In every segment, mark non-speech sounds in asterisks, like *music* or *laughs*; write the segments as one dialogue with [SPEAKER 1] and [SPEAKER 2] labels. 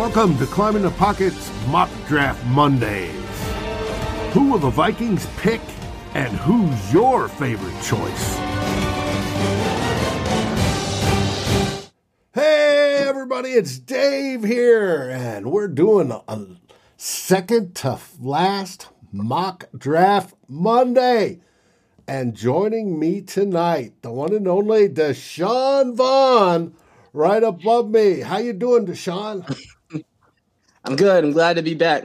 [SPEAKER 1] Welcome to Climbing the Pockets Mock Draft Mondays. Who will the Vikings pick, and who's your favorite choice? Hey, everybody, it's Dave here, and we're doing a second to last Mock Draft Monday. And joining me tonight, the one and only Deshaun Vaughn, right above me. How you doing, Deshaun? *laughs*
[SPEAKER 2] I'm good. I'm glad to be back.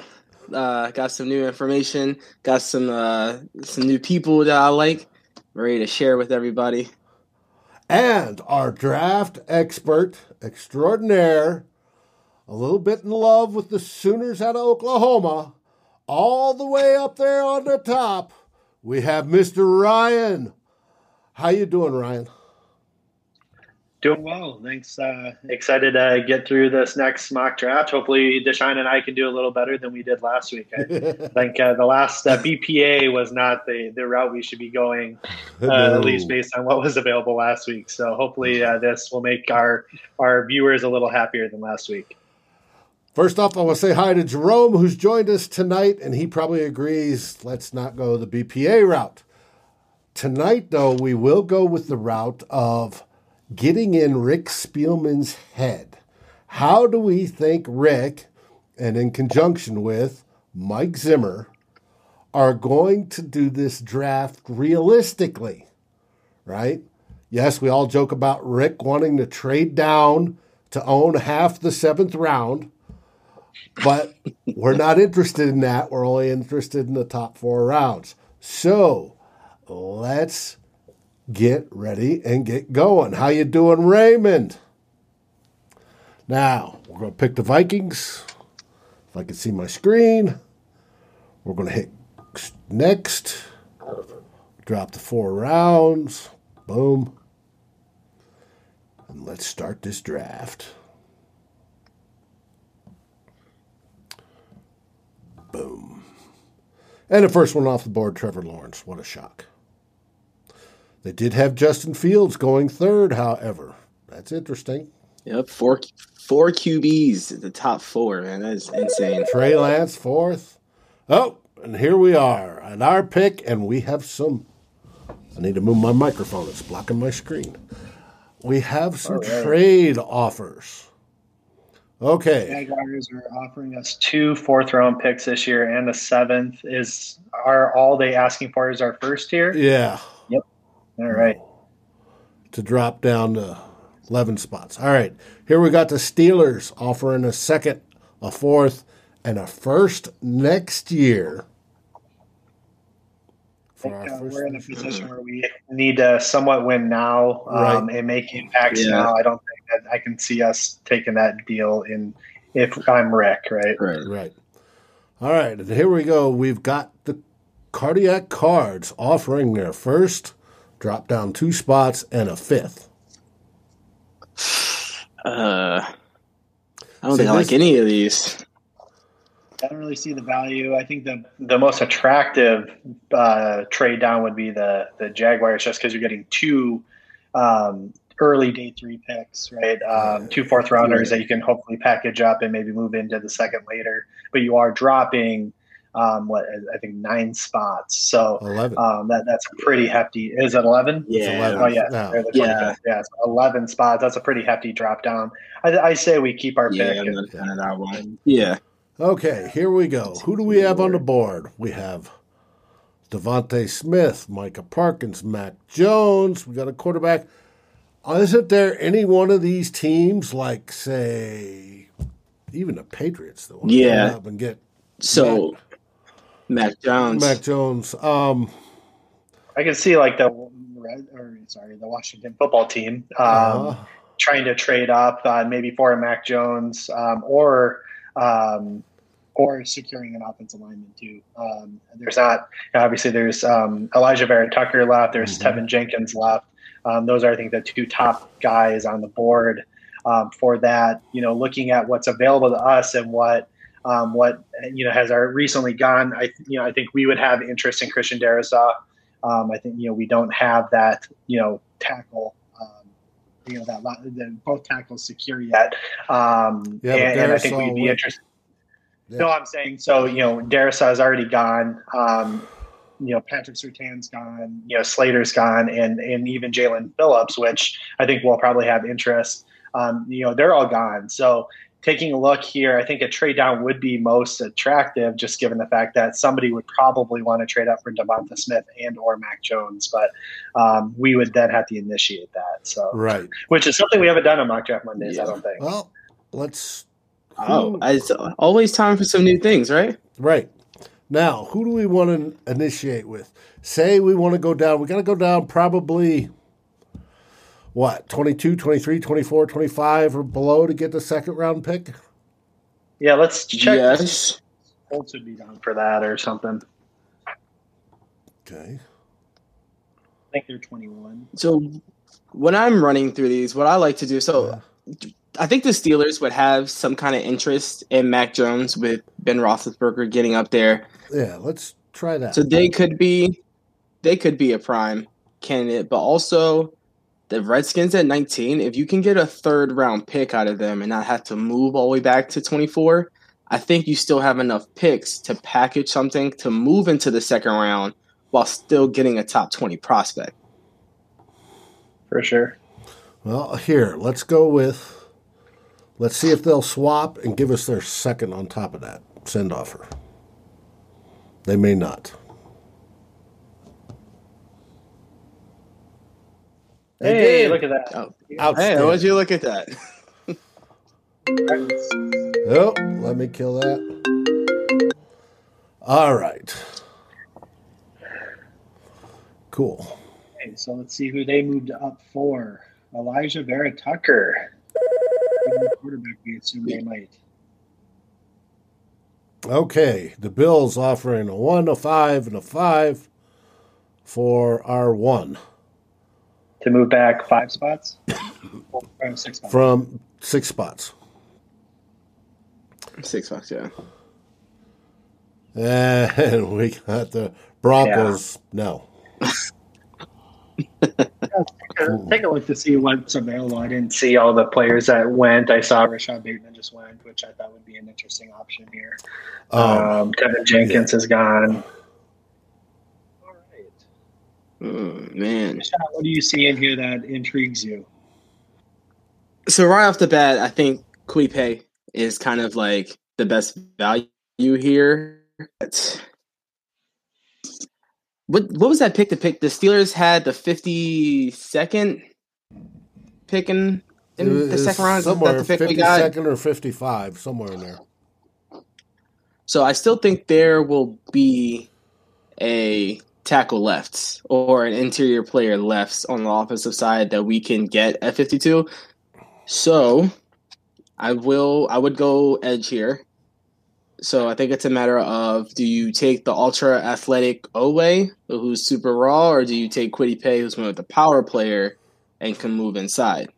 [SPEAKER 2] Uh, got some new information. Got some uh, some new people that I like. Ready to share with everybody.
[SPEAKER 1] And our draft expert extraordinaire, a little bit in love with the Sooners out of Oklahoma, all the way up there on the top. We have Mr. Ryan. How you doing, Ryan?
[SPEAKER 3] Doing well. Thanks. Uh, excited to get through this next mock draft. Hopefully, Deshaun and I can do a little better than we did last week. I *laughs* think uh, the last uh, BPA was not the, the route we should be going, uh, no. at least based on what was available last week. So hopefully, uh, this will make our our viewers a little happier than last week.
[SPEAKER 1] First off, I want to say hi to Jerome, who's joined us tonight, and he probably agrees. Let's not go the BPA route tonight, though. We will go with the route of getting in Rick Spielman's head. How do we think Rick, and in conjunction with Mike Zimmer, are going to do this draft realistically? Right? Yes, we all joke about Rick wanting to trade down to own half the seventh round, but we're not interested in that. We're only interested in the top four rounds. So let's get ready and get going. How you doing, Raymond? Now, we're going to pick the Vikings. If I can see my screen, we're going to hit next. Drop the four rounds. Boom. And let's start this draft. Boom. And the first one off the board, Trevor Lawrence. What a shock. They did have Justin Fields going third, however. That's interesting.
[SPEAKER 2] Yep, four four QBs at the top four, man. That is insane.
[SPEAKER 1] Trey Lance fourth. Oh, and here we are at our pick, and we have some. I need to move my microphone; it's blocking my screen. We have some right. trade offers. Okay.
[SPEAKER 3] Jaguars are offering us two fourth round picks this year and a seventh. Is are all they asking for is our first year?
[SPEAKER 1] Yeah.
[SPEAKER 3] All right.
[SPEAKER 1] To drop down to 11 spots. All right. Here we got the Steelers offering a second, a fourth, and a first next year.
[SPEAKER 3] For uh, we're in a position where we need to somewhat win now um, right. and make impacts yeah. now. I don't think that I can see us taking that deal in if I'm Rick, right?
[SPEAKER 1] Right. Right. All right. And here we go. We've got the cardiac cards offering their first drop down two spots and a fifth.
[SPEAKER 2] Uh, I don't so think I like any of these.
[SPEAKER 3] I don't really see the value. I think the the most attractive uh, trade down would be the the Jaguars, just because you're getting two um, early day three picks, right? Um, two fourth rounders that you can hopefully package up and maybe move into the second later. But you are dropping um, what I think nine spots. So um, that that's pretty hefty. Is it eleven?
[SPEAKER 2] Yeah.
[SPEAKER 3] 11. Oh yeah. No. Yeah. Yeah. So eleven spots. That's a pretty hefty drop down. I, I say we keep our
[SPEAKER 2] yeah,
[SPEAKER 3] pick.
[SPEAKER 2] And, and that one. Yeah.
[SPEAKER 1] Okay, here we go. Who do we have on the board? We have DeVonta Smith, Micah Parsons, Mac Jones. We got a quarterback. Isn't there any one of these teams, like say, even the Patriots, that want to
[SPEAKER 2] yeah.
[SPEAKER 1] up and get
[SPEAKER 2] so Mac? Mac Jones.
[SPEAKER 1] Mac Jones. Um,
[SPEAKER 3] I can see like the or sorry, the Washington football team um, uh-huh. trying to trade up, uh, maybe for a Mac Jones, um, or um, or securing an offensive lineman too. Um, there's not obviously there's um, Alijah Vera Tucker left. There's mm-hmm. Teven Jenkins left. Um, those are I think the two top guys on the board for that. You know, looking at what's available to us and what um, what you know has our recently gone. I you know I think we would have interest in Christian Darrisaw. Um, I think you know we don't have that you know tackle um, you know that the, both tackles secure yet. Um, yeah, and, and, I think we'd be interested. Yeah. No, I'm saying so. You know, Darrisaw is already gone. Um, you know, Patrick Surtain's gone. You know, Slater's gone, and and even Jaelan Phillips, which I think will probably have interest. Um, you know, they're all gone. So taking a look here, I think a trade down would be most attractive, just given the fact that somebody would probably want to trade up for Devonta Smith and or Mac Jones, but um, we would then have to initiate that. So
[SPEAKER 1] right,
[SPEAKER 3] which is something we haven't done on Mock Draft Mondays. Yeah. I don't think.
[SPEAKER 1] Well, let's.
[SPEAKER 2] Oh, it's always time for some new things, right?
[SPEAKER 1] Right. Now, who do we want to initiate with? Say we want to go down. We got to go down probably what 22 23 24 25 or below to get the second round pick?
[SPEAKER 3] Yeah let's check yes. Colts would be down for that or something.
[SPEAKER 1] Okay.
[SPEAKER 3] I think they're 21
[SPEAKER 2] so when i'm running through these what i like to do so yeah. i think the steelers would have some kind of interest in mac jones with ben roethlisberger getting up there.
[SPEAKER 1] Yeah let's try that.
[SPEAKER 2] So they could be they could be a prime candidate but also the Redskins at 19, if you can get a third round pick out of them and not have to move all the way back to 24, I think you still have enough picks to package something to move into the second round while still getting a top 20 prospect.
[SPEAKER 3] For sure.
[SPEAKER 1] Well, here, let's go with let's see if they'll swap and give us their second on top of that send offer. They may not.
[SPEAKER 3] Hey, look at that.
[SPEAKER 2] Oh, hey, would you look at that? *laughs*
[SPEAKER 1] oh, let me kill that. All right. Cool.
[SPEAKER 3] Okay, so let's see who they moved up for. Alijah Vera-Tucker. Quarterback, we assume they might.
[SPEAKER 1] Okay, the Bills offering a one, a five, and a five for our one
[SPEAKER 3] to move back five spots? *coughs* From six spots.
[SPEAKER 1] From six spots.
[SPEAKER 2] Six spots, yeah.
[SPEAKER 1] And *laughs* we got the Broncos. Yeah. No. *laughs*
[SPEAKER 3] take a look to see what's available. I didn't see all the players that went. I saw Rashod Bateman just went, which I thought would be an interesting option here. Um, um, Teven Jenkins yeah. is gone.
[SPEAKER 2] Oh, man.
[SPEAKER 3] What do you see in here that intrigues you?
[SPEAKER 2] So right off the bat, I think Kwity is kind of like the best value here. what what was that pick to pick? The Steelers had the fifty second pick in, in the second round.
[SPEAKER 1] Somewhere fifty second or fifty five, somewhere in there.
[SPEAKER 2] So I still think there will be a tackle lefts or an interior player lefts on the offensive side that we can get at 52. So I will I would go edge here. So I think it's a matter of do you take the ultra athletic Oweh, who's super raw, or do you take Kwity Paye, who's more of the power player and can move inside?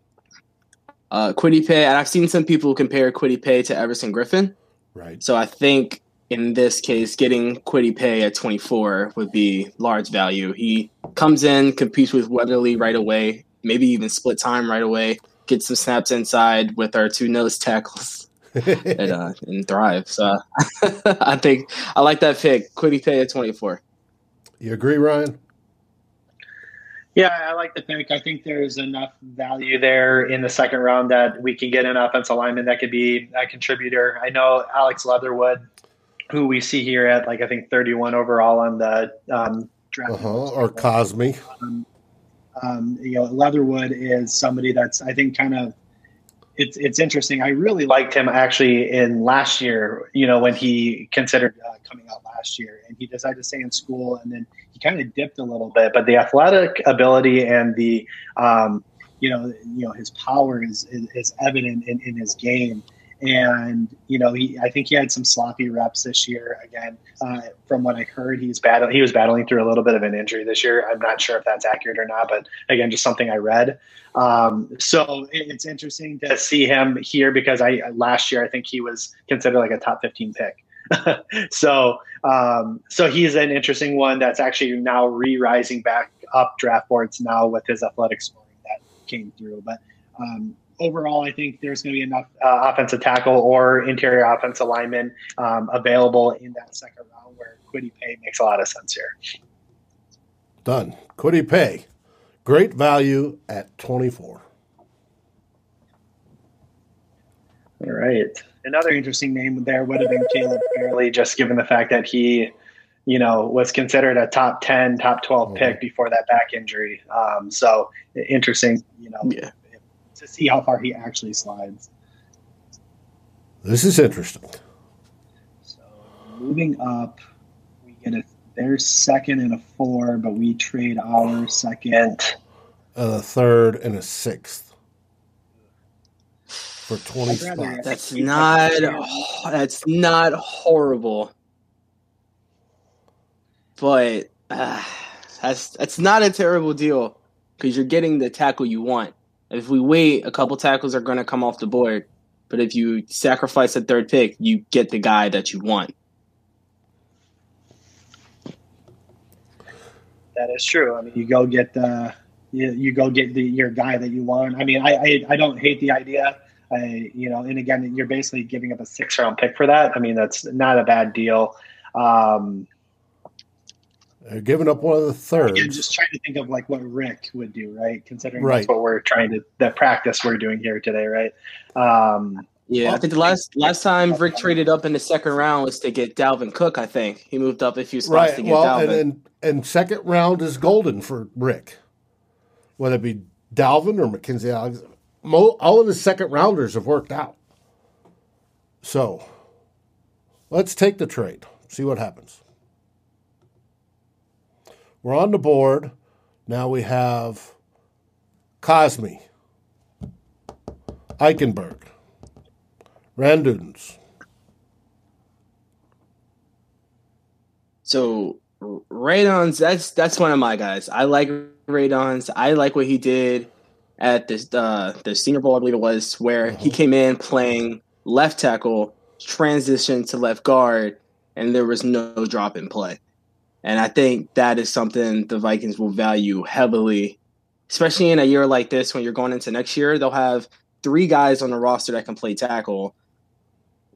[SPEAKER 2] Uh, Kwity Paye, and I've seen some people compare Kwity Paye to Everson Griffen.
[SPEAKER 1] Right.
[SPEAKER 2] So I think in this case, getting Kwity Paye at 24 would be large value. He comes in, competes with Weatherly right away, maybe even split time right away, gets some snaps inside with our two nose tackles. *laughs* and, uh, and thrive. So *laughs* I think I like that pick. Kwity Paye at 24.
[SPEAKER 1] You agree, Ryan?
[SPEAKER 3] Yeah, I like the pick. I think there's enough value there in the second round that we can get an offensive lineman that could be a contributor. I know Alex Leatherwood who we see here at like I think 31 overall on the um, draft.
[SPEAKER 1] Uh-huh. Or Cosmi. Um,
[SPEAKER 3] um, you know, Leatherwood is somebody that's I think kind of it's it's interesting. I really liked him actually in last year. You know, when he considered uh, coming out last year, and he decided to stay in school, and then he kind of dipped a little bit. But the athletic ability and the um, you know you know his power is is, is evident in, in his game and you know he I think he had some sloppy reps this year again. Uh, from what I heard, he's battle he was battling through a little bit of an injury this year. I'm not sure if that's accurate or not, but again, just something I read. Um, so it's interesting to see him here because I last year I think he was considered like a top 15 pick. *laughs* so um, so he's an interesting one that's actually now re-rising back up draft boards now with his athletic scoring that came through. But um, overall, I think there's going to be enough uh, offensive tackle or interior offensive lineman um, available in that second round where Kwity Paye makes a lot of sense here.
[SPEAKER 1] Done. Kwity Paye, Great value at 24.
[SPEAKER 3] All right. Another interesting name there would have been Caleb Farley, just given the fact that he, you know, was considered a top 10, top 12 pick mm-hmm. before that back injury. Um, so interesting, you know, yeah. To see how far he actually slides.
[SPEAKER 1] This is interesting.
[SPEAKER 3] So moving up, we get a their second and a four, but we trade our second,
[SPEAKER 1] a third, and a sixth for 20 spots.
[SPEAKER 2] That's not that's not horrible. But uh, that's that's not a terrible deal because you're getting the tackle you want. If we wait, a couple tackles are going to come off the board. But if you sacrifice a third pick, you get the guy that you want.
[SPEAKER 3] That is true. I mean, you go get the you, you go get the your guy that you want. I mean, I, I I don't hate the idea I, you know, and again, you're basically giving up a six round pick for that. I mean, that's not a bad deal. Um,
[SPEAKER 1] They're giving up one of the thirds.
[SPEAKER 3] Again, just trying to think of like what Rick would do, right? Considering right. that's what we're trying to, the practice we're doing here today, right? Um,
[SPEAKER 2] yeah, I think the last last time Rick traded up in the second round was to get Dalvin Cook. I think he moved up a few spots right. to get well, Dalvin.
[SPEAKER 1] And, and, and second round is golden for Rick, whether it be Dalvin or Mackensie Alexander all of his second rounders have worked out. So let's take the trade, see what happens. We're on the board. Now we have Cosmi, Eichenberg, Randudens.
[SPEAKER 2] So Radunz that's that's one of my guys. I like Radunz. I like what he did at this uh, the Senior Bowl, I believe it was, where he came in playing left tackle, transitioned to left guard, and there was no drop in play. And I think that is something the Vikings will value heavily, especially in a year like this when you're going into next year. They'll have three guys on the roster that can play tackle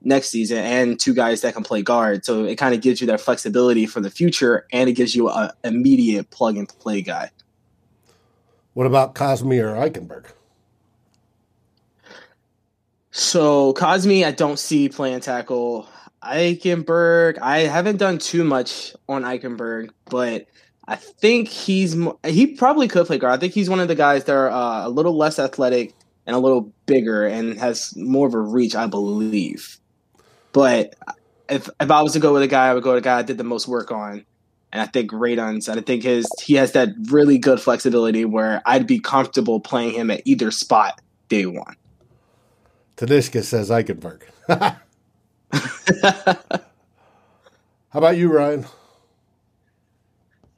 [SPEAKER 2] next season and two guys that can play guard. So it kind of gives you that flexibility for the future and it gives you an immediate plug and play guy.
[SPEAKER 1] What about Cosmi or Eichenberg?
[SPEAKER 2] So Cosmi, I don't see playing tackle. Eichenberg, I haven't done too much on Eichenberg, but I think he's he probably could play guard. I think he's one of the guys that are uh, a little less athletic and a little bigger and has more of a reach, I believe. But if if I was to go with a guy, I would go with a guy I did the most work on and I think Radunz, and I think his he has that really good flexibility where I'd be comfortable playing him at either spot day one.
[SPEAKER 1] Tanishka says Eichenberg. *laughs* How about you, Ryan?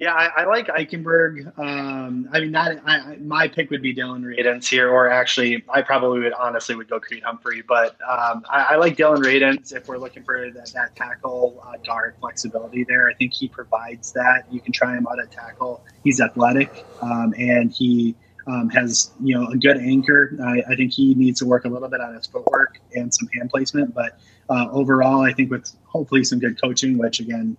[SPEAKER 3] Yeah, I, I like Eichenberg. Um, I mean, not I, my pick would be Dylan Radunz here, or actually, I probably would honestly would go Creed Humphrey. But um, I, I, like Dylan Radunz if we're looking for that, that tackle uh, guard flexibility there. I think he provides that. You can try him out at tackle. He's athletic, um, and he um, has you know a good anchor. I, I, think he needs to work a little bit on his footwork and some hand placement. But uh, overall, I think with hopefully some good coaching, which again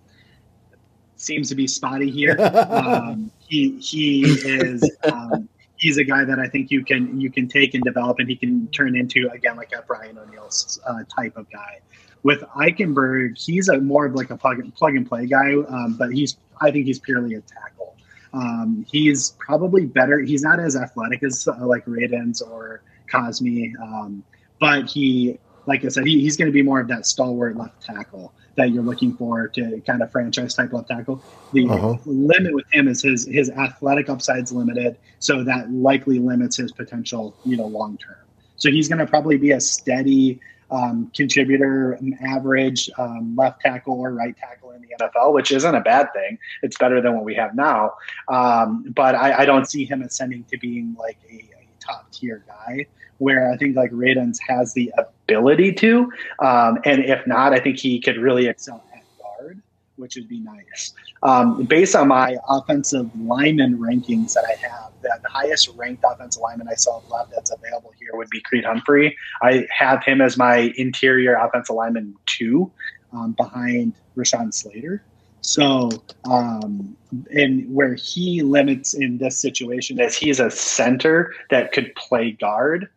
[SPEAKER 3] seems to be spotty here. *laughs* um, he he is um, he's a guy that I think you can you can take and develop, and he can turn into again like a Brian O'Neill's uh, type of guy. With Eichenberg, he's a more of like a plug and plug and play guy, um, but he's I think he's purely a tackle. Um, he's probably better. He's not as athletic as uh, like Radunz or Cosmi, um, but he, like I said, he, he's going to be more of that stalwart left tackle that you're looking for to kind of franchise type left tackle. The uh-huh. limit with him is his his athletic upside's limited, so that likely limits his potential, you know, long term. So he's going to probably be a steady um, contributor, an average um, left tackle or right tackle NFL, which isn't a bad thing. It's better than what we have now. Um, but I, I, don't see him ascending to being like a, a top tier guy where I think like Radunz has the ability to. Um, and if not, I think he could really excel at guard. which would be nice. Um, based on my offensive lineman rankings that I have, the, the highest ranked offensive lineman I saw left that's available here would be Creed Humphrey. I have him as my interior offensive lineman two, um, behind Rashawn Slater. So, um, and where he limits in this situation is he's a center that could play guard.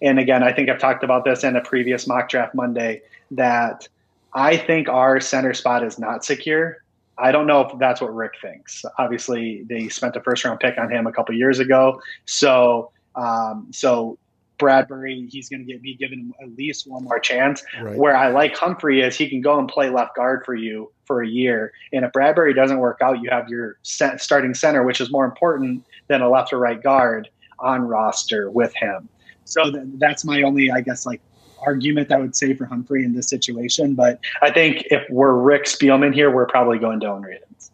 [SPEAKER 3] And again, I think I've talked about this in a previous mock draft Monday that I think our center spot is not secure. I don't know if that's what Rick thinks. Obviously, they spent a first round pick on him a couple years ago. So, um, so Bradbury, he's going to get be given at least one more chance. Right. Where I like Humphrey is he can go and play left guard for you for a year. And if Bradbury doesn't work out, you have your starting center, which is more important than a left or right guard on roster with him. So th- that's my only, I guess, like argument I would say for Humphrey in this situation. But I think if we're Rick Spielman here, we're probably going Dylan Radunz.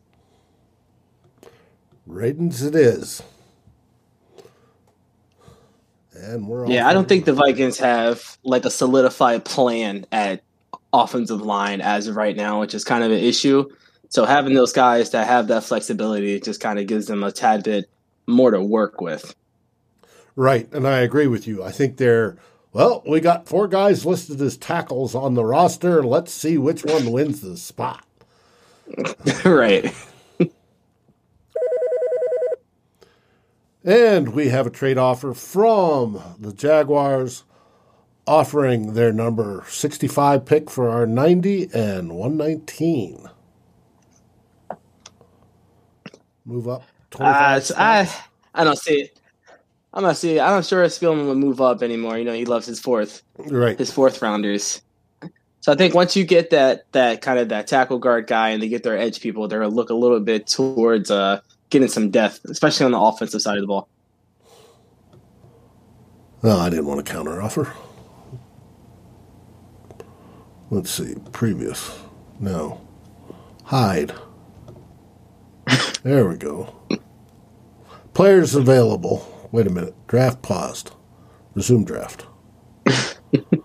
[SPEAKER 1] Radunz it is. And we're
[SPEAKER 2] yeah, I don't think the Vikings have like a solidified plan at offensive line as of right now, which is kind of an issue. So having those guys that have that flexibility just kind of gives them a tad bit more to work with.
[SPEAKER 1] Right, and I agree with you. I think they're well, we got four guys listed as tackles on the roster. Let's see which one wins the spot. *laughs*
[SPEAKER 2] right.
[SPEAKER 1] And we have a trade offer from the Jaguars offering their number 65 pick for our 90 and 119. Move up 25. Uh,
[SPEAKER 2] so I, I don't see it. I'm not see. I'm not sure if Spielman will move up anymore. You know, he loves his fourth,
[SPEAKER 1] right?
[SPEAKER 2] His fourth rounders. So I think once you get that that kind of that tackle guard guy and they get their edge people, they're gonna look a little bit towards uh, getting some depth, especially on the offensive side of the ball.
[SPEAKER 1] Well, I didn't want a counter offer. Let's see. Previous. No. Hide. There we go. Players available. Wait a minute. Draft paused. Resume draft. *laughs*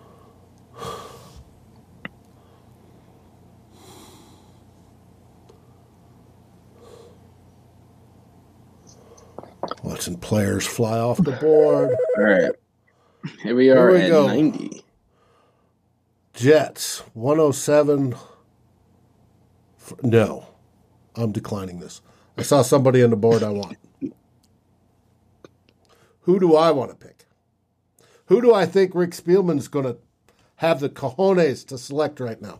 [SPEAKER 1] Watching players fly off the board.
[SPEAKER 2] All right. Here we are Here we at go. 90.
[SPEAKER 1] Jets, 107. No, I'm declining this. I saw somebody on the board I want. Who do I want to pick? Who do I think Rick Spielman's going to have the cojones to select right now?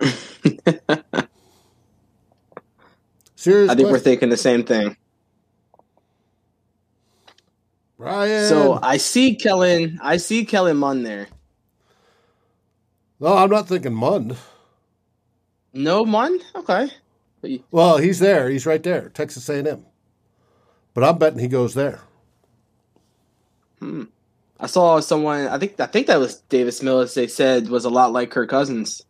[SPEAKER 1] *laughs*
[SPEAKER 2] Serious. I think question. we're thinking the same thing.
[SPEAKER 1] Brian.
[SPEAKER 2] So I see Kellen. I see Kellen Mond there.
[SPEAKER 1] No, I'm not thinking Mond.
[SPEAKER 2] No Mond. Okay.
[SPEAKER 1] Well, he's there. He's right there, Texas A&M. But I'm betting he goes there.
[SPEAKER 2] Hmm. I saw someone. I think I think that was Davis Mills. They said was a lot like Kirk Cousins.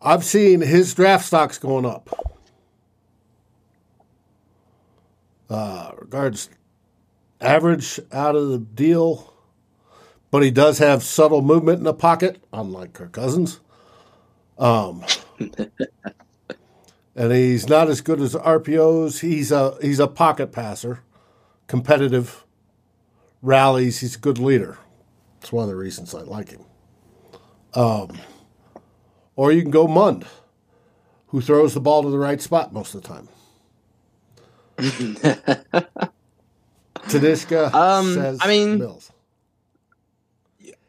[SPEAKER 1] I've seen his draft stocks going up. Uh, regards average out of the deal, but he does have subtle movement in the pocket, unlike Kirk Cousins. Um, *laughs* and he's not as good as RPOs. He's a he's a pocket passer competitive rallies. He's a good leader. It's one of the reasons I like him. Um, or you can go Mond, who throws the ball to the right spot most of the time. *laughs* Tedesca um, says I mean, Mills.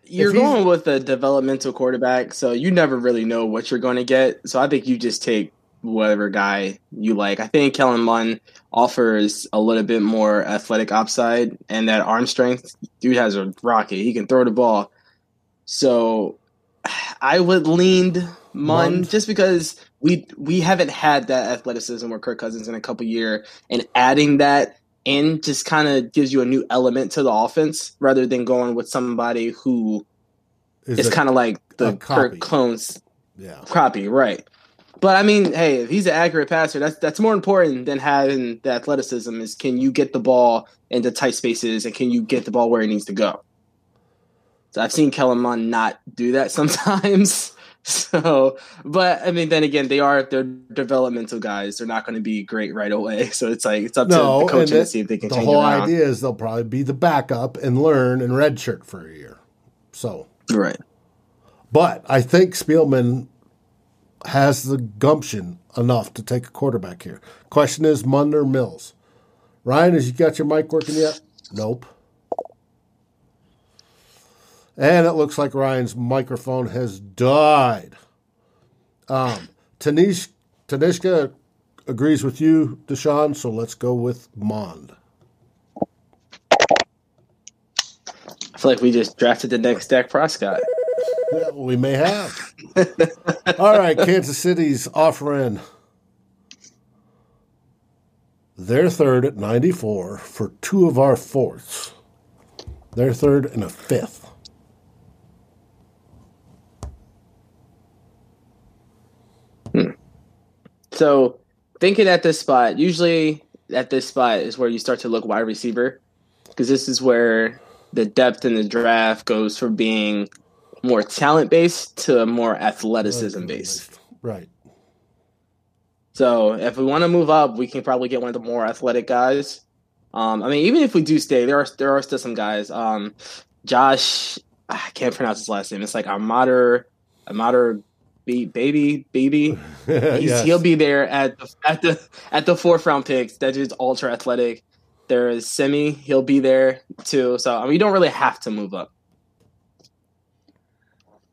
[SPEAKER 2] You're going with a developmental quarterback, so you never really know what you're going to get. So I think you just take whatever guy you like. I think Kellen Mond offers a little bit more athletic upside and that arm strength. Dude has a rocket. He can throw the ball. So *sighs* I would lean Mond, Mond. just because we we haven't had that athleticism with Kirk Cousins in a couple year, and adding that in just kind of gives you a new element to the offense rather than going with somebody who is, is kind of like the Kirk clones.
[SPEAKER 1] Yeah,
[SPEAKER 2] copy right. But I mean, hey, if he's an accurate passer, that's that's more important than having the athleticism. Is can you get the ball into tight spaces and can you get the ball where it needs to go? So I've seen Kellen Mond not do that *laughs* sometimes. *laughs* So, but I mean, then again, they are they're developmental guys. They're not going to be great right away. *laughs* So it's like it's up no, to the coach to see if they can.
[SPEAKER 1] The whole idea is they'll probably be the backup and learn and redshirt for a year. So
[SPEAKER 2] right.
[SPEAKER 1] But I think Spielman has the gumption enough to take a quarterback here. Question is Mond or Mills. Ryan, has you got your mic working yet? Nope. And it looks like Ryan's microphone has died. Um, Tanish, Tanishka agrees with you, Deshaun, so let's go with Mond.
[SPEAKER 2] I feel like we just drafted the next Dak Prescott.
[SPEAKER 1] Yeah, we may have. *laughs* All right, Kansas City's offering their third at 94 for two of our fourths. Their third and a fifth.
[SPEAKER 2] Hmm. So, thinking at this spot, usually at this spot is where you start to look wide receiver because this is where the depth in the draft goes from being more talent based to more athleticism based.
[SPEAKER 1] Right.
[SPEAKER 2] So if we want to move up, we can probably get one of the more athletic guys. Um, I mean, even if we do stay, there are there are still some guys. Um, Josh, I can't pronounce his last name. It's like Armader, Armader, baby, baby. *laughs* yes. He'll be there at the at the at the fourth round picks. That is ultra athletic. There is Semi. He'll be there too. So I mean, you don't really have to move up.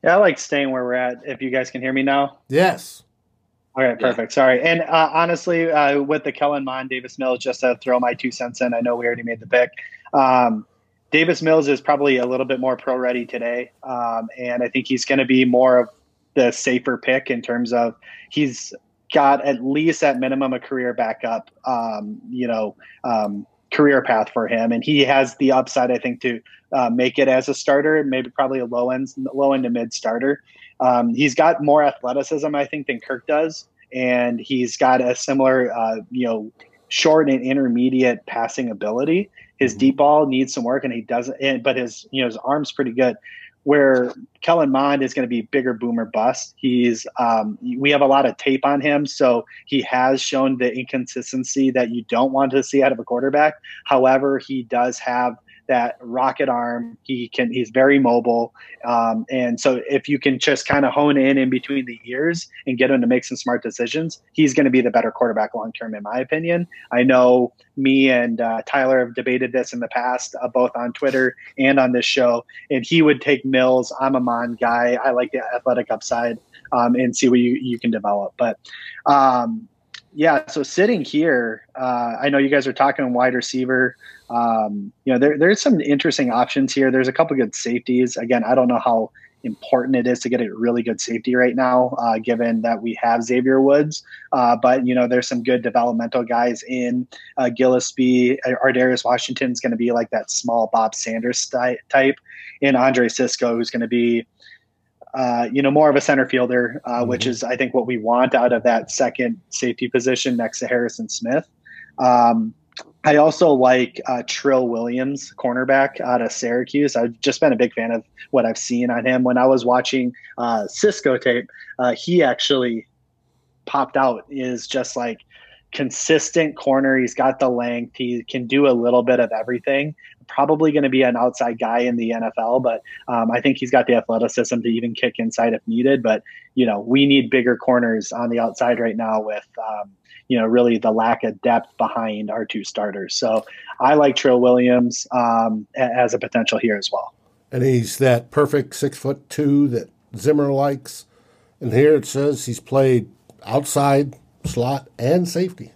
[SPEAKER 3] Yeah, I like staying where we're at. If you guys can hear me now.
[SPEAKER 1] Yes.
[SPEAKER 3] All right, perfect. Yeah. Sorry. And uh, honestly, uh, with the Kellen Mond, Davis Mills, just to throw my two cents in, I know we already made the pick. Um, Davis Mills is probably a little bit more pro ready today. Um, and I think he's going to be more of the safer pick in terms of he's got at least at minimum a career backup, um, you know, um, career path for him. And he has the upside, I think, to uh, make it as a starter, maybe probably a low end, low end to mid starter. Um, he's got more athleticism, I think, than Kirk does, and he's got a similar, uh, you know, short and intermediate passing ability. His mm-hmm. deep ball needs some work, and he doesn't. But his, you know, his arm's pretty good. Where Kellen Mond is going to be bigger boomer bust. He's um, we have a lot of tape on him, so he has shown the inconsistency that you don't want to see out of a quarterback. However, he does have that rocket arm. He can he's very mobile, um, and so if you can just kind of hone in in between the ears and get him to make some smart decisions, he's going to be the better quarterback long term, in my opinion. I know me and uh, Tyler have debated this in the past, uh, both on Twitter and on this show, and he would take Mills. I'm a Mond guy. I like the athletic upside. Um, and see what you, you can develop. But um, yeah, so sitting here, uh, I know you guys are talking wide receiver. Um, you know, there, there's some interesting options here. There's a couple good safeties. Again, I don't know how important it is to get a really good safety right now, uh, given that we have Xavier Woods. Uh, but you know, there's some good developmental guys in uh, Gillespie. Ar'Darius Washington is going to be like that small Bob Sanders type, and Andre Cisco, who's going to be. Uh, you know, more of a center fielder, uh, mm-hmm. which is, I think, what we want out of that second safety position next to Harrison Smith. Um, I also like uh, Trill Williams, cornerback out of Syracuse. I've just been a big fan of what I've seen on him. When I was watching uh, Cisco tape, uh, he actually popped out. Is just like consistent corner. He's got the length. He can do a little bit of everything. Probably going to be an outside guy in the NFL, but um, I think he's got the athleticism to even kick inside if needed. But you know, we need bigger corners on the outside right now with. Um, you know, really the lack of depth behind our two starters. So I like Trill Williams um, as a potential here as well.
[SPEAKER 1] And he's that perfect six foot two that Zimmer likes. And here it says he's played outside slot and safety.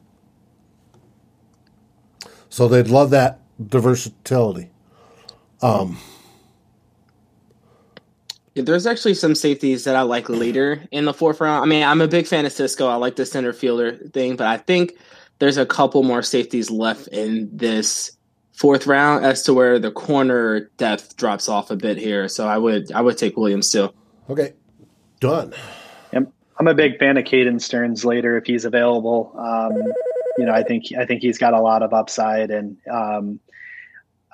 [SPEAKER 1] So they'd love that versatility. Um,
[SPEAKER 2] there's actually some safeties that I like later in the fourth round. I mean, I'm a big fan of Cisco. I like the center fielder thing, but I think there's a couple more safeties left in this fourth round as to where the corner depth drops off a bit here. So I would I would take Williams too.
[SPEAKER 1] Okay, done.
[SPEAKER 3] I'm a big fan of Caden Sterns later if he's available. Um, you know, I think I think he's got a lot of upside, and um,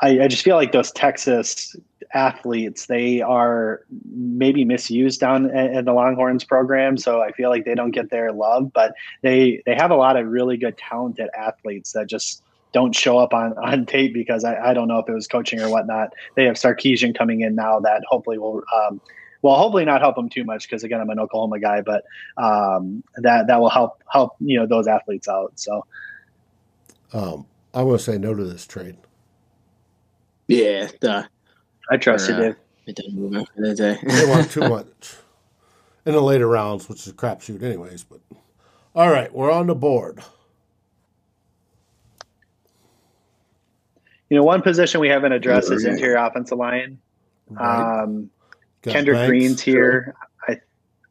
[SPEAKER 3] I, I, just feel like those Texas athletes. They are maybe misused down in the Longhorns program, so I feel like they don't get their love. But they they have a lot of really good, talented athletes that just don't show up on, *laughs* on tape because I, I don't know if it was coaching or whatnot. They have Sarkisian coming in now that hopefully will um, well hopefully not help them too much because again I'm an Oklahoma guy, but um, that that will help help you know those athletes out. So
[SPEAKER 1] um, I want to say no to this trade.
[SPEAKER 2] Yeah, the,
[SPEAKER 3] I trust or, you, Dave.
[SPEAKER 2] Uh,
[SPEAKER 1] they want too *laughs* much in the later rounds, which is a crapshoot, anyways. But all right, we're on the board.
[SPEAKER 3] You know, one position we haven't addressed is interior offensive line. Right. Um, Kendrick Banks. Green's here. I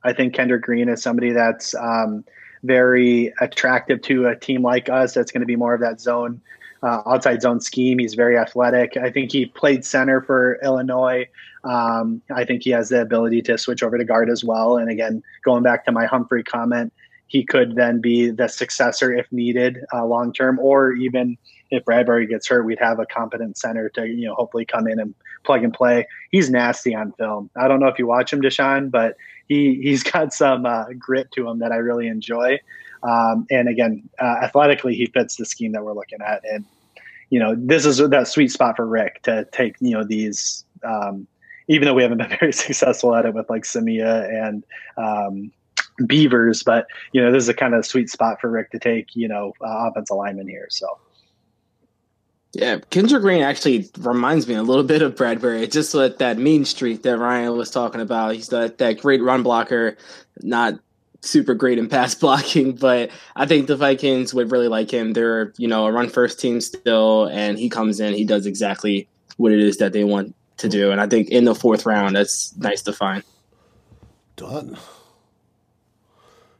[SPEAKER 3] I think Kendrick Green is somebody that's um, very attractive to a team like us. That's going to be more of that zone, uh, outside zone scheme. He's very athletic. I think he played center for Illinois. Um, I think he has the ability to switch over to guard as well. And again, going back to my Humphrey comment, he could then be the successor if needed uh, long term, or even if Bradbury gets hurt, we'd have a competent center to you know hopefully come in and plug and play. He's nasty on film. I don't know if you watch him, Deshaun, but he he's *laughs* got some uh, grit to him that I really enjoy. Um, and again, uh, athletically, he fits the scheme that we're looking at. And you know, this is that sweet spot for Rick to take you know these. Um, even though we haven't *laughs* been very successful at it with like Samia and um, Beavers, but you know, this is a kind of sweet spot for Rick to take, you know, uh, offensive lineman here. So
[SPEAKER 2] yeah, Kendrick Green actually reminds me a little bit of Bradbury. Just like that mean streak that Ryan was talking about. He's that, that great run blocker, not super great in pass *laughs* blocking, but I think the Vikings would really like him. They're, you know, a run first team still, and he comes in, he does exactly what it is that they want to do. And I think in the fourth round, that's nice to find.
[SPEAKER 1] Done.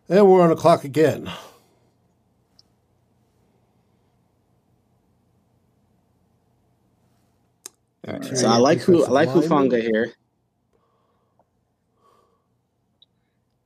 [SPEAKER 1] And we're on the clock again.
[SPEAKER 2] So I like who I like Hufanga here.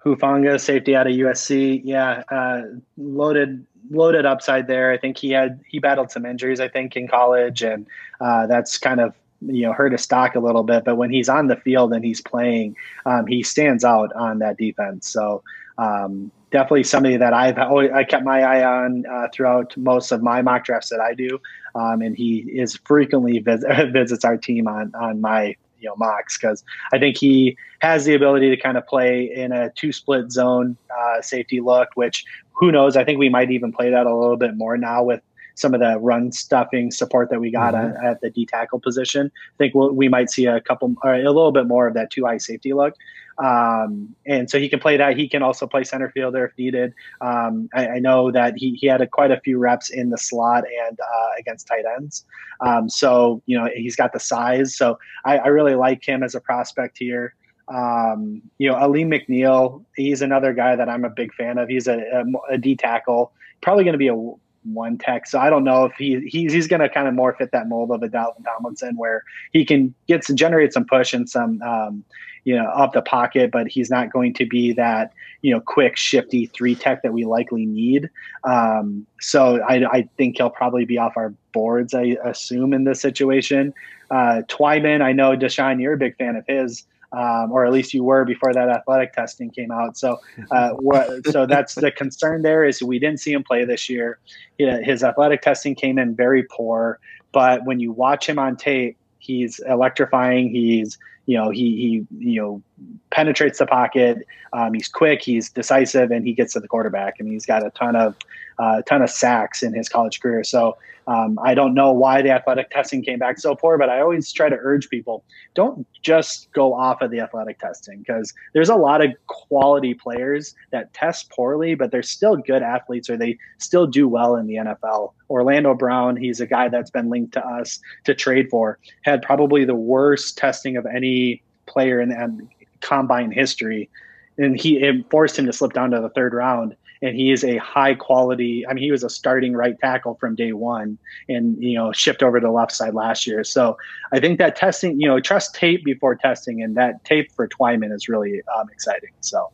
[SPEAKER 3] Hufanga, safety out of USC. Yeah, uh, loaded loaded upside there. I think he had he battled some injuries. I think in college, and uh, that's kind of you know hurt his stock a little bit. But when he's on the field and he's playing, um, he stands out on that defense. So um, definitely somebody that I've always, I kept my eye on uh, throughout most of my mock drafts that I do, um, and he is frequently vis- *laughs* visits our team on on my you know mocks because I think he has the ability to kind of play in a two split zone uh, safety look, which who knows? I think we might even play that a little bit more now with some of the run stuffing support that we got mm-hmm. at, at, the D tackle position. I think we'll, we might see a couple, or a little bit more of that two high safety look. Um, and so he can play that. He can also play center fielder if needed. Um, I, I, know that he, he had a, quite a few reps in the slot and uh, against tight ends. Um, so, you know, he's got the size. So I, I really like him as a prospect here. Um, you know, Alim McNeill, he's another guy that I'm a big fan of. He's a, a, a D tackle, probably going to be a one tech. So I don't know if he he's, he's going to kind of more fit that mold of a Dalvin Tomlinson, where he can get to generate some push and some um, you know up the pocket, but he's not going to be that you know quick, shifty three tech that we likely need. Um, so I, I think he'll probably be off our boards. I assume in this situation. Uh, Twyman, I know Deshaun, you're a big fan of his um, or at least you were before that athletic testing came out. So, uh, what, so that's the concern. There is we didn't see him play this year. His athletic testing came in very poor, but when you watch him on tape, he's electrifying. He's you know he he you know penetrates the pocket. Um, he's quick. He's decisive, and he gets to the quarterback. and he's got a ton of uh, a ton of sacks in his college career. So um, I don't know why the athletic testing came back so poor, but I always try to urge people don't just go off of the athletic testing because there's a lot of quality players that test poorly, but they're still good athletes or they still do well in the NFL. Orlando Brown, he's a guy that's been linked to us to trade for, had probably the worst testing of any player in the combine history. And he it forced him to slip down to the third round and he is a high quality. I mean, he was a starting right tackle from day one, and you know, shipped over to the left side last year. So I think that testing, you know, trust tape before testing, and that tape for Twyman is really um, exciting. So,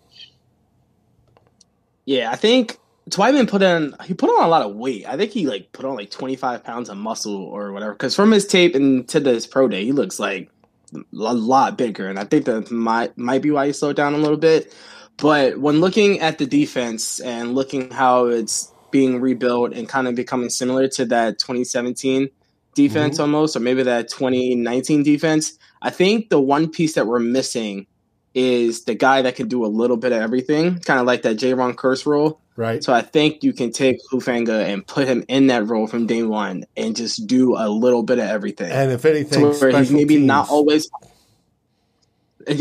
[SPEAKER 2] yeah, I think Twyman put in he put on a lot of weight. I think he like put on like twenty five pounds of muscle or whatever. Because from his tape and to this pro day, he looks like a lot bigger, and I think that might might be why he slowed down a little bit. But when looking at the defense and looking how it's being rebuilt and kind of becoming similar to that 2017 defense mm-hmm. almost, or maybe that 2019 defense, I think the one piece that we're missing is the guy that can do a little bit of everything, kind of like that Jayron Kearse role.
[SPEAKER 1] Right.
[SPEAKER 2] So I think you can take Hufanga and put him in that role from day one and just do a little bit of everything.
[SPEAKER 1] And if anything,
[SPEAKER 2] he's maybe teams. not always.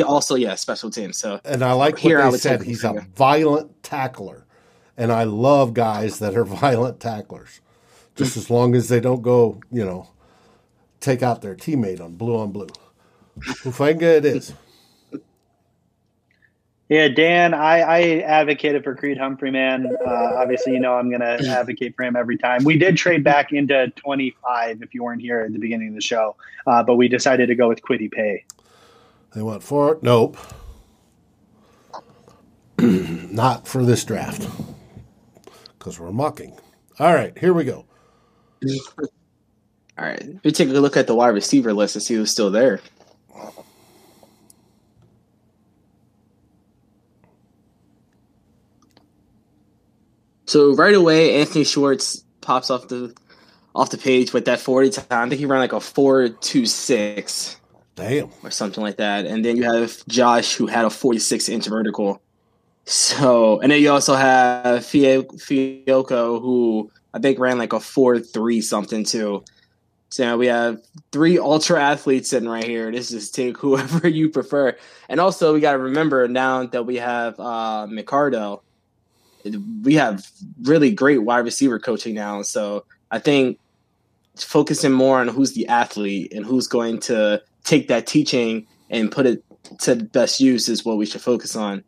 [SPEAKER 2] Also, yeah, special teams. So
[SPEAKER 1] and I like here what they said. He's a violent tackler, and I love guys that are *laughs* violent tacklers. Just as long as they don't go, you know, take out their teammate on blue on blue. Hufanga it is.
[SPEAKER 3] Yeah, Dan, I, I advocated for Creed Humphrey, man. Uh, obviously, you know I'm going to *clears throat* advocate for him every time. We did trade back into 25 if you weren't here at the beginning of the show, uh, but we decided to go with Kwity Paye.
[SPEAKER 1] They went for it? Nope. *clears throat* Not for this draft because we're mocking. All right, here we go.
[SPEAKER 2] All right, we take a look at the wide receiver list to see who's still there. So right away, Anthony Schwartz pops off the off the page with that forty time. I think he ran like a four two six.
[SPEAKER 1] Damn.
[SPEAKER 2] Or something like that. And then you have Josh who had a forty six inch vertical. So and then you also have Fehoko who I think ran like a four three something too. So we have three ultra athletes sitting right here. This is take *laughs* whoever you prefer. And also we gotta remember now that we have uh McCardell we have really great wide receiver coaching now. So I think focusing more on who's the athlete and who's going to take that teaching and put it to best use is what we should focus on.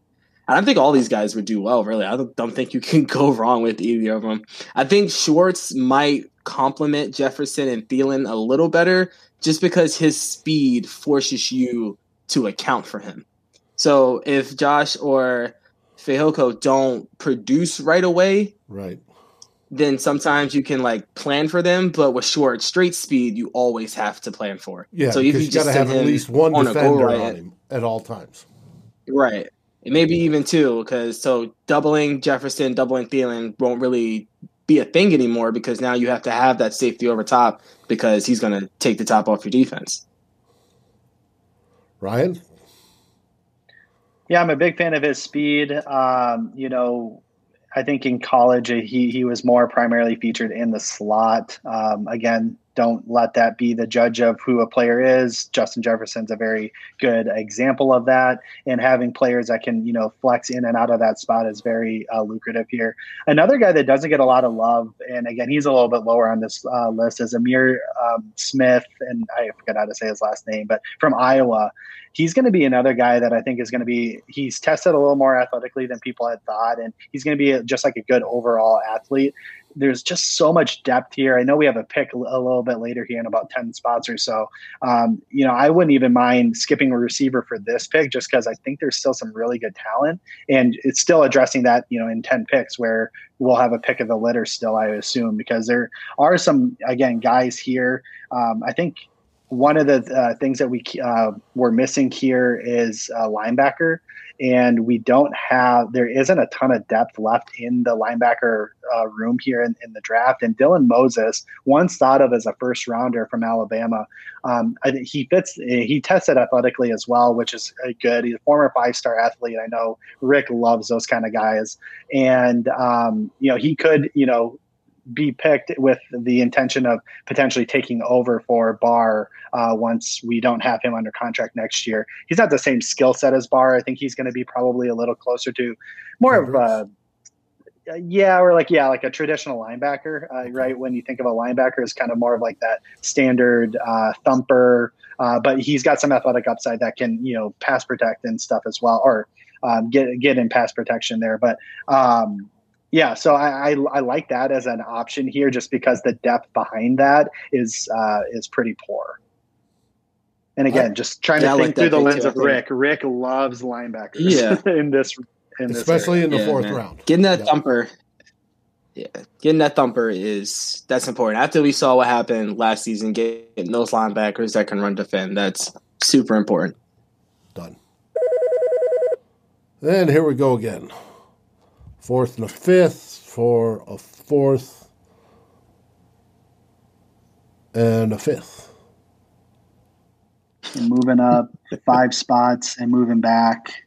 [SPEAKER 2] I think all these guys would do well, really. I don't, don't think you can *laughs* go wrong with either of them. I think Schwartz might complement Jefferson and Thielen a little better just because his speed forces you to account for him. So if Josh or Fehoko don't produce right away,
[SPEAKER 1] right?
[SPEAKER 2] Then sometimes you can like plan for them, but with short straight speed, you always have to plan for.
[SPEAKER 1] Yeah, so if you, got to have at least one on defender right, on him at all times.
[SPEAKER 2] Right, and maybe even two, because so doubling Jefferson, doubling Thielen won't really be a thing anymore because now you have to have that safety over top because he's going to take the top off your defense.
[SPEAKER 1] Ryan,
[SPEAKER 3] yeah, I'm a big fan of his speed. Um, you know, I think in college he he was more primarily featured in the slot. Um, again, don't let that be the judge of who a player is. Justin Jefferson's a very good example of that, and having players that can you know flex in and out of that spot is very uh, lucrative here. Another guy that doesn't get a lot of love, and again he's a little bit lower on this uh, list, is Ihmir um, Smith, and I forget how to say his last name, but from Iowa he's going to be another guy that I think is going to be. He's tested a little more athletically than people had thought, and he's going to be just like a good overall athlete. There's just so much depth here. I know we have a pick a little bit later here in about ten spots or so. Um, you know, I wouldn't even mind skipping a receiver for this pick just because I think there's still some really good talent, and it's still addressing that you know in ten picks where we'll have a pick of the litter still. I assume because there are some again guys here. Um, I think one of the uh, things that we uh, were missing here is a linebacker, and we don't have. There isn't a ton of depth left in the linebacker uh, room here in, in, the draft. And Dylan Moses, once thought of as a first rounder from Alabama, um, he fits. He tested athletically as well, which is uh, good. He's a former five star athlete. I know Rick loves those kind of guys, and um, you know he could you know be picked with the intention of potentially taking over for Barr uh, once we don't have him under contract next year. He's not the same skill set as Barr. I think he's going to be probably a little closer to more of a yeah, or like yeah, like a traditional linebacker, uh, right? When you think of a linebacker, is kind of more of like that standard uh, thumper, uh, but he's got some athletic upside that can you know pass protect and stuff as well, or um, get get in pass protection there. But um, yeah, so I, I, I like that as an option here, just because the depth behind that is uh, is pretty poor. And again, just trying yeah, to think like through the lens too, of Rick. Rick loves linebackers.
[SPEAKER 2] Yeah. *laughs*
[SPEAKER 3] in this,
[SPEAKER 1] in especially in the yeah, fourth man. round,
[SPEAKER 2] getting that yeah. thumper. Yeah, getting that thumper is that's important. After we saw what happened last season, getting those linebackers that can run defend, that's super important.
[SPEAKER 1] Done. Then here we go again. Fourth and a fifth for a fourth and a fifth.
[SPEAKER 3] And moving up five spots and moving back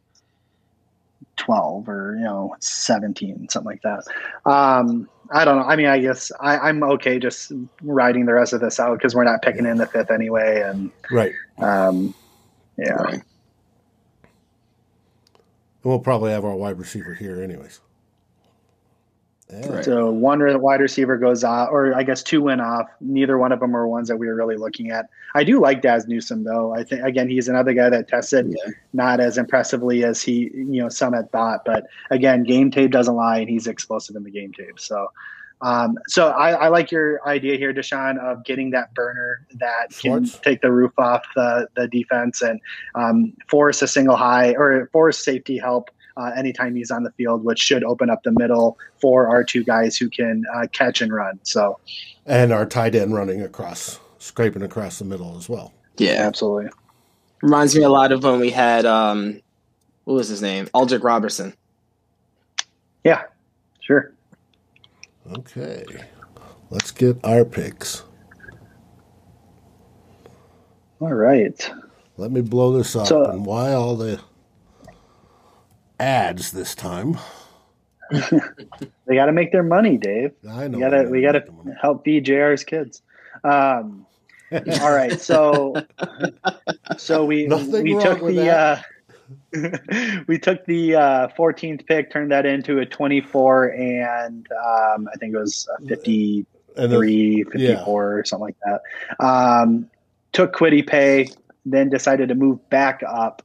[SPEAKER 3] 12 or, you know, 17, something like that. Um, I don't know. I mean, I guess I, am okay just riding the rest of this out because we're not picking in the fifth anyway. And
[SPEAKER 1] right.
[SPEAKER 3] Um, yeah.
[SPEAKER 1] Right. And we'll probably have our wide receiver here, anyways.
[SPEAKER 3] Yeah. So one wide receiver goes off, or I guess two went off. Neither one of them are ones that we were really looking at. I do like Dazz Newsome though. I think again he's another guy that tested yeah. not as impressively as he you know some had thought, but again game tape doesn't lie, and he's explosive in the game tape. So. Um, so I, I, like your idea here, Deshaun, of getting that burner that can take the roof off the, the defense and um, force a single high or force safety help uh, anytime he's on the field, which should open up the middle for our two guys who can uh, catch and run. So,
[SPEAKER 1] and our tight end running across, scraping across the middle as well.
[SPEAKER 2] Yeah,
[SPEAKER 3] absolutely.
[SPEAKER 2] Reminds me a lot of when we had um, what was his name, Aldrick Robinson.
[SPEAKER 3] Yeah, sure.
[SPEAKER 1] Okay, let's get our picks.
[SPEAKER 3] All right.
[SPEAKER 1] Let me blow this up. So, and why all the ads this time. *laughs*
[SPEAKER 3] they got to make their money, Dave.
[SPEAKER 1] I know.
[SPEAKER 3] We got to we got to help feed JR's kids. Um, all right, so *laughs* so we
[SPEAKER 1] Nothing
[SPEAKER 3] we took the uh, *laughs* we took the uh, 14th pick, turned that into a 24, and um, I think it was 53, then, 54, yeah. or something like that. Um, took Kwity Paye, then decided to move back up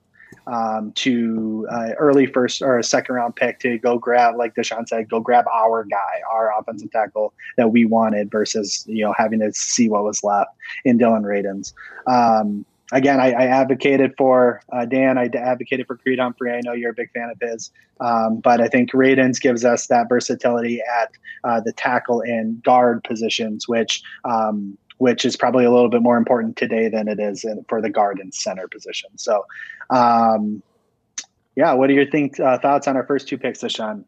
[SPEAKER 3] um, to uh, early first or a second round pick to go grab, like Deshaun said, go grab our guy, our offensive tackle that we wanted versus, you know, having to see what was left in Dylan Radunz. Um, again, I, I, advocated for uh, Dan. I advocated for Creed Humphrey. I know you're a big fan of his, um, but I think Radunz gives us that versatility at uh, the tackle and guard positions, which um, which is probably a little bit more important today than it is in, for the guard and center position. So, um, yeah, what are your think uh, thoughts on our first two picks, Deshaun?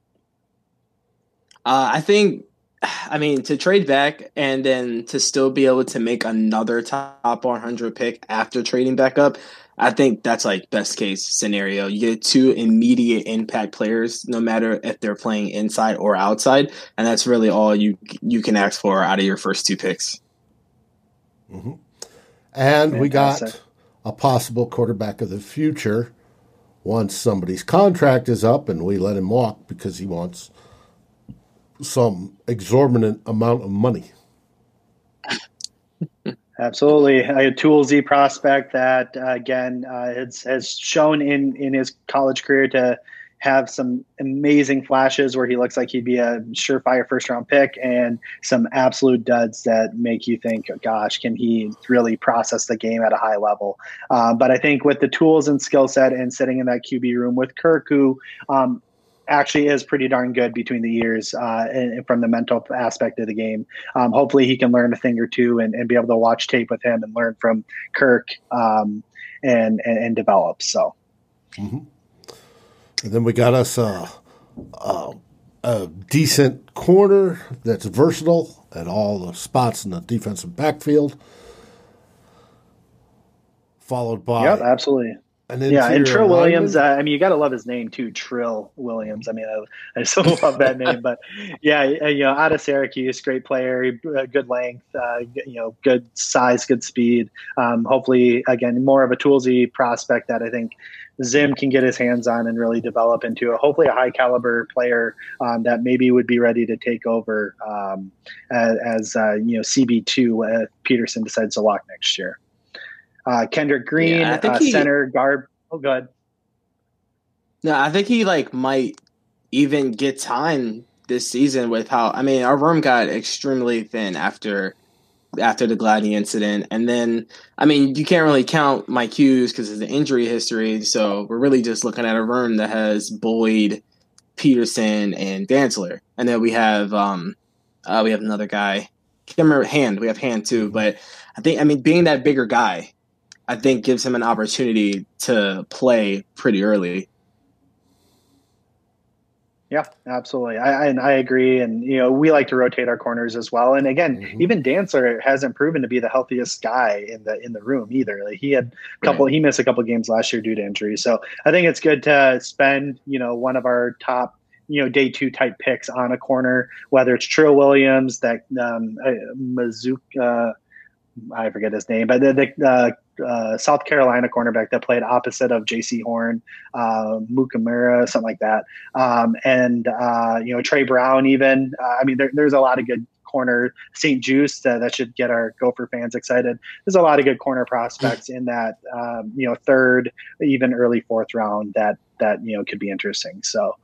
[SPEAKER 2] Uh, I think, I mean, to trade back and then to still be able to make another top 100 pick after trading back up, I think that's like best case scenario. You get two immediate impact players, no matter if they're playing inside or outside, and that's really all you you can ask for out of your first two picks.
[SPEAKER 1] Mm-hmm. And Fantastic. we got a possible quarterback of the future once somebody's contract is up and we let him walk because he wants some exorbitant amount of money. *laughs*
[SPEAKER 3] Absolutely, a toolsy prospect that uh, again uh, has has shown in in his college career to have some amazing flashes where he looks like he'd be a surefire first round pick and some absolute duds that make you think, gosh, can he really process the game at a high level? Uh, but I think with the tools and skill set and sitting in that QB room with Kirk, who um, actually is pretty darn good between the years uh, and, from the mental aspect of the game. Um, hopefully, he can learn a thing or two and, and, be able to watch tape with him and learn from Kirk um, and, and, and develop. So.
[SPEAKER 1] Mm-hmm. And then we got us a, a, a decent corner that's versatile at all the spots in the defensive backfield. Followed by
[SPEAKER 3] yep, absolutely. yeah, and Trill Williams. Uh, I mean, you got to love his name too, Trill Williams. I mean, I, I so *laughs* love that name. But yeah, you know, out of Syracuse, great player, uh, good length, uh, you know, good size, good speed. Um, hopefully, again, more of a toolsy prospect that I think Zim can get his hands on and really develop into a hopefully a high caliber player um, that maybe would be ready to take over um, as, as uh, you know CB two if Peterson decides to lock next year. Uh, Kendrick Green, yeah, uh, he, center guard. Oh, good.
[SPEAKER 2] No, I think he like might even get time this season with how I mean our room got extremely thin after after the Gladney incident. And then, I mean, you can't really count Mike Hughes because of the injury history. So we're really just looking at a room that has Boyd, Peterson, and Dantzler. And then we have um, uh, we have another guy. Remember Hand. We have Hand too. But I think I mean being that bigger guy, I think gives him an opportunity to play pretty early.
[SPEAKER 3] Yeah, absolutely. I, and I agree. And, you know, we like to rotate our corners as well. And again, mm-hmm. even Dantzler hasn't proven to be the healthiest guy in the, in the room either. Like he had a couple, right. he missed a couple games last year due to injury. So I think it's good to spend, you know, one of our top, you know, day two type picks on a corner, whether it's Trill Williams, that um, uh, Mazuka, I forget his name, but the, the uh, uh, South Carolina cornerback that played opposite of Jaycee Horn, uh, Mukamura, something like that, um, and uh, you know Tre Brown. Even uh, I mean, there, there's a lot of good corner. St-Juste uh, that should get our Gopher fans excited. There's a lot of good corner prospects in that um, you know third, even early fourth round that that you know could be interesting. So.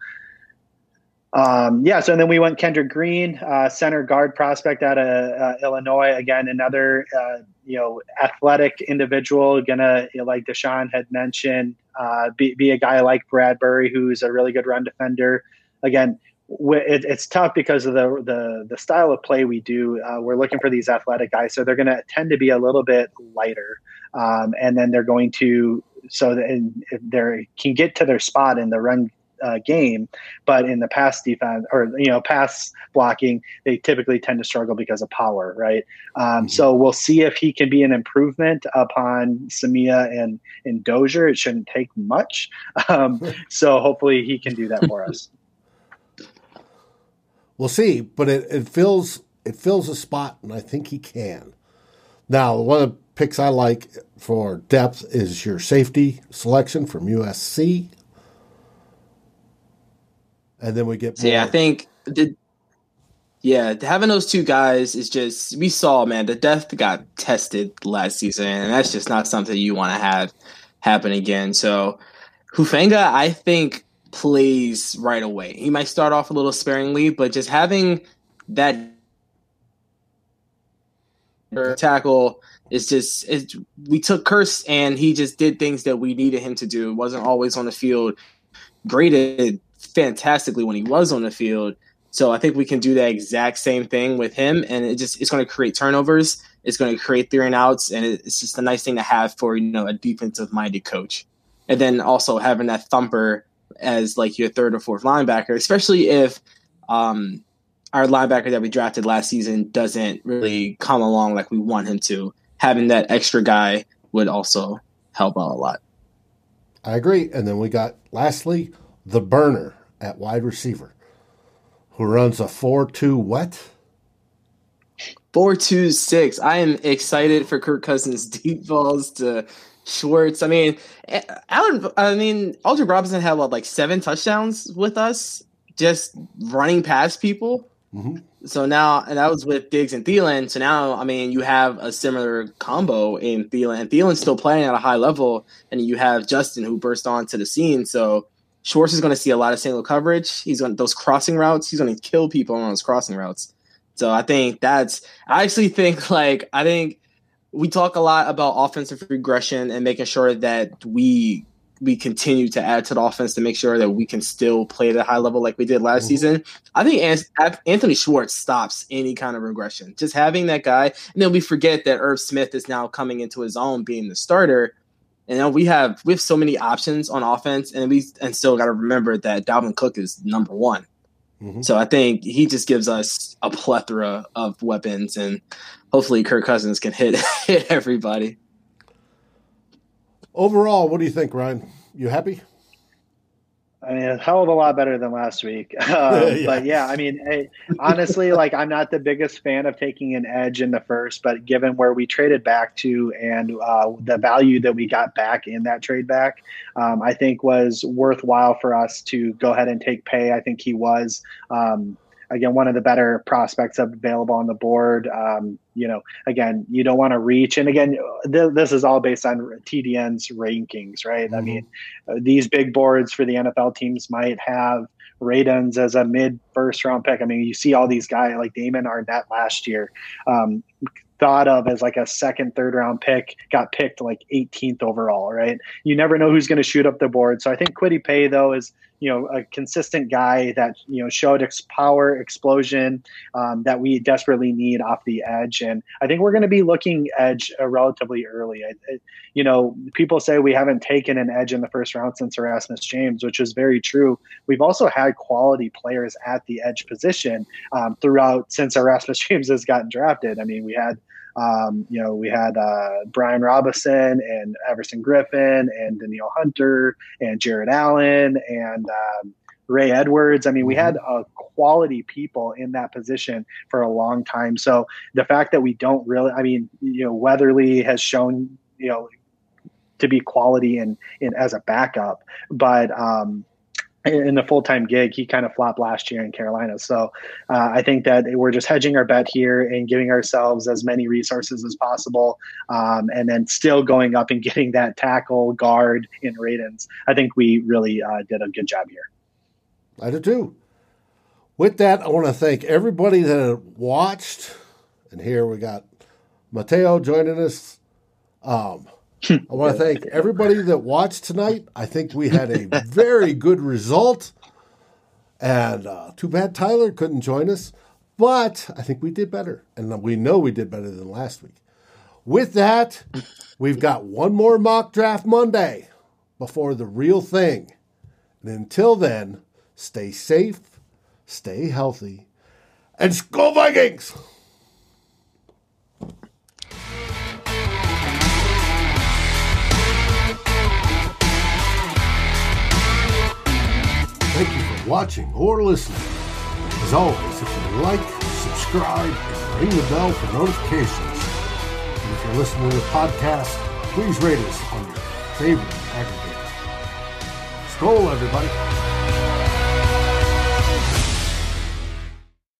[SPEAKER 3] Um, yeah, so and then we went Kendrick Green, uh, center guard prospect out of uh, Illinois. Again, another uh, you know athletic individual, gonna you know, like Deshaun had mentioned, uh, be, be a guy like Bradbury who's a really good run defender. Again, it, it's tough because of the the the style of play we do. Uh, we're looking for these athletic guys, so they're going to tend to be a little bit lighter, um, and then they're going to so that they can get to their spot in the run uh, game, but in the pass defense or you know pass blocking, they typically tend to struggle because of power, right? Um, mm-hmm. So we'll see if he can be an improvement upon Samia and and Dozier. It shouldn't take much, um, *laughs* so hopefully he can do that for us. *laughs*
[SPEAKER 1] We'll see, but it, it fills it fills a spot, and I think he can. Now, one of the picks I like for depth is your safety selection from USC and then we get.
[SPEAKER 2] Yeah, I think the yeah having those two guys is just we saw man the depth got tested last season, and that's just not something you want to have happen again. So Hufanga, I think plays right away. He might start off a little sparingly, but just having that tackle is just it, we took Kearse and he just did things that we needed him to do. wasn't always on the field. Graded fantastically when he was on the field. So I think we can do that exact same thing with him, and it just it's going to create turnovers. It's going to create three and outs, and it's just a nice thing to have for you know a defensive minded coach. And then also having that thumper as like your third or fourth linebacker, especially if um, our linebacker that we drafted last season doesn't really come along like we want him to. Having that extra guy would also help out a lot.
[SPEAKER 1] I agree. And then we got lastly the burner at wide receiver, who runs a 4 2 what?
[SPEAKER 2] 426. I am excited for Kirk Cousins' *laughs* deep balls to Schwartz. I mean, Allen, I mean, Aldrick Robinson had what, like seven touchdowns with us just running past people. Mm-hmm. So now, and that was with Diggs and Thielen. So now, I mean, you have a similar combo in Thielen. And Thielen's still playing at a high level, and you have Justin who burst onto the scene. So Schwartz is going to see a lot of single coverage. He's on those crossing routes. He's going to kill people on those crossing routes. So I think that's. I actually think *laughs* like I think we talk a lot about offensive regression and making sure that we we continue to add to the offense to make sure that we can still play at a high level like we did last mm-hmm. season. I think Anthony Schwartz stops any kind of regression. Just having that guy, and then we forget that Irv Smith is now coming into his own, being the starter. And now we have we have so many options on offense, and we and still got to remember that Dalvin Cook is number one. Mm-hmm. So I think he just gives us a plethora of weapons, and hopefully Kirk Cousins can hit *laughs* hit everybody.
[SPEAKER 1] Overall, what do you think, Ryan? You happy?
[SPEAKER 3] I mean, a hell of a lot better than last week. *laughs* Um, *laughs* yeah. But yeah, I mean, I, honestly, like I'm not the biggest fan of taking an edge in the first, but given where we traded back to and uh, the value that we got back in that trade back, um, I think was worthwhile for us to go ahead and take Paye. I think he was. Um, again one of the better prospects available on the board. Um, you know, again, you don't want to reach, and again, th- this is all based on TDN's rankings, right? Mm-hmm. I mean, uh, these big boards for the NFL teams might have Radunz as a mid first round pick. I mean, you see all these guys like Damon Arnette last year. Um, thought of as like a second, third round pick, got picked like 18th overall, right? You never know who's going to shoot up the board. So I think Kwity Paye, though is you know a consistent guy that you know showed ex- power explosion um, that we desperately need off the edge. And i think we're going to be looking edge uh, relatively early. I, I, you know people say we haven't taken an edge in the first round since erasmus james which is very true. We've also had quality players at the edge position um, throughout since erasmus *laughs* james has gotten drafted. I mean we had um, you know, we had uh, Brian Robison and Everson Griffen and Danielle Hunter and Jared Allen and um, Ray Edwards. I mean, we had mm-hmm. uh, quality people in that position for a long time. So the fact that we don't really, I mean, you know, Weatherly has shown, you know, to be quality in, in as a backup, but um, in the full time gig, he kind of flopped last year in Carolina. So uh, I think that we're just hedging our bet here and giving ourselves as many resources as possible, um, and then still going up and getting that tackle guard in Radunz. I think we really uh, did a good job here.
[SPEAKER 1] I do too. With that, I want to thank everybody that watched, and here we got Mateo joining us. Um, I want to thank everybody that watched tonight. I think we had a very good result. And uh, too bad Tyler couldn't join us, but I think we did better. And we know we did better than last week. With that, we've got one more mock draft Monday before the real thing. And until then, stay safe, stay healthy, and Skol Vikings! Watching or listening. As always, if you like, subscribe, and ring the bell for notifications. And if you're listening to the podcast, please rate us on your favorite aggregator. Skol, everybody.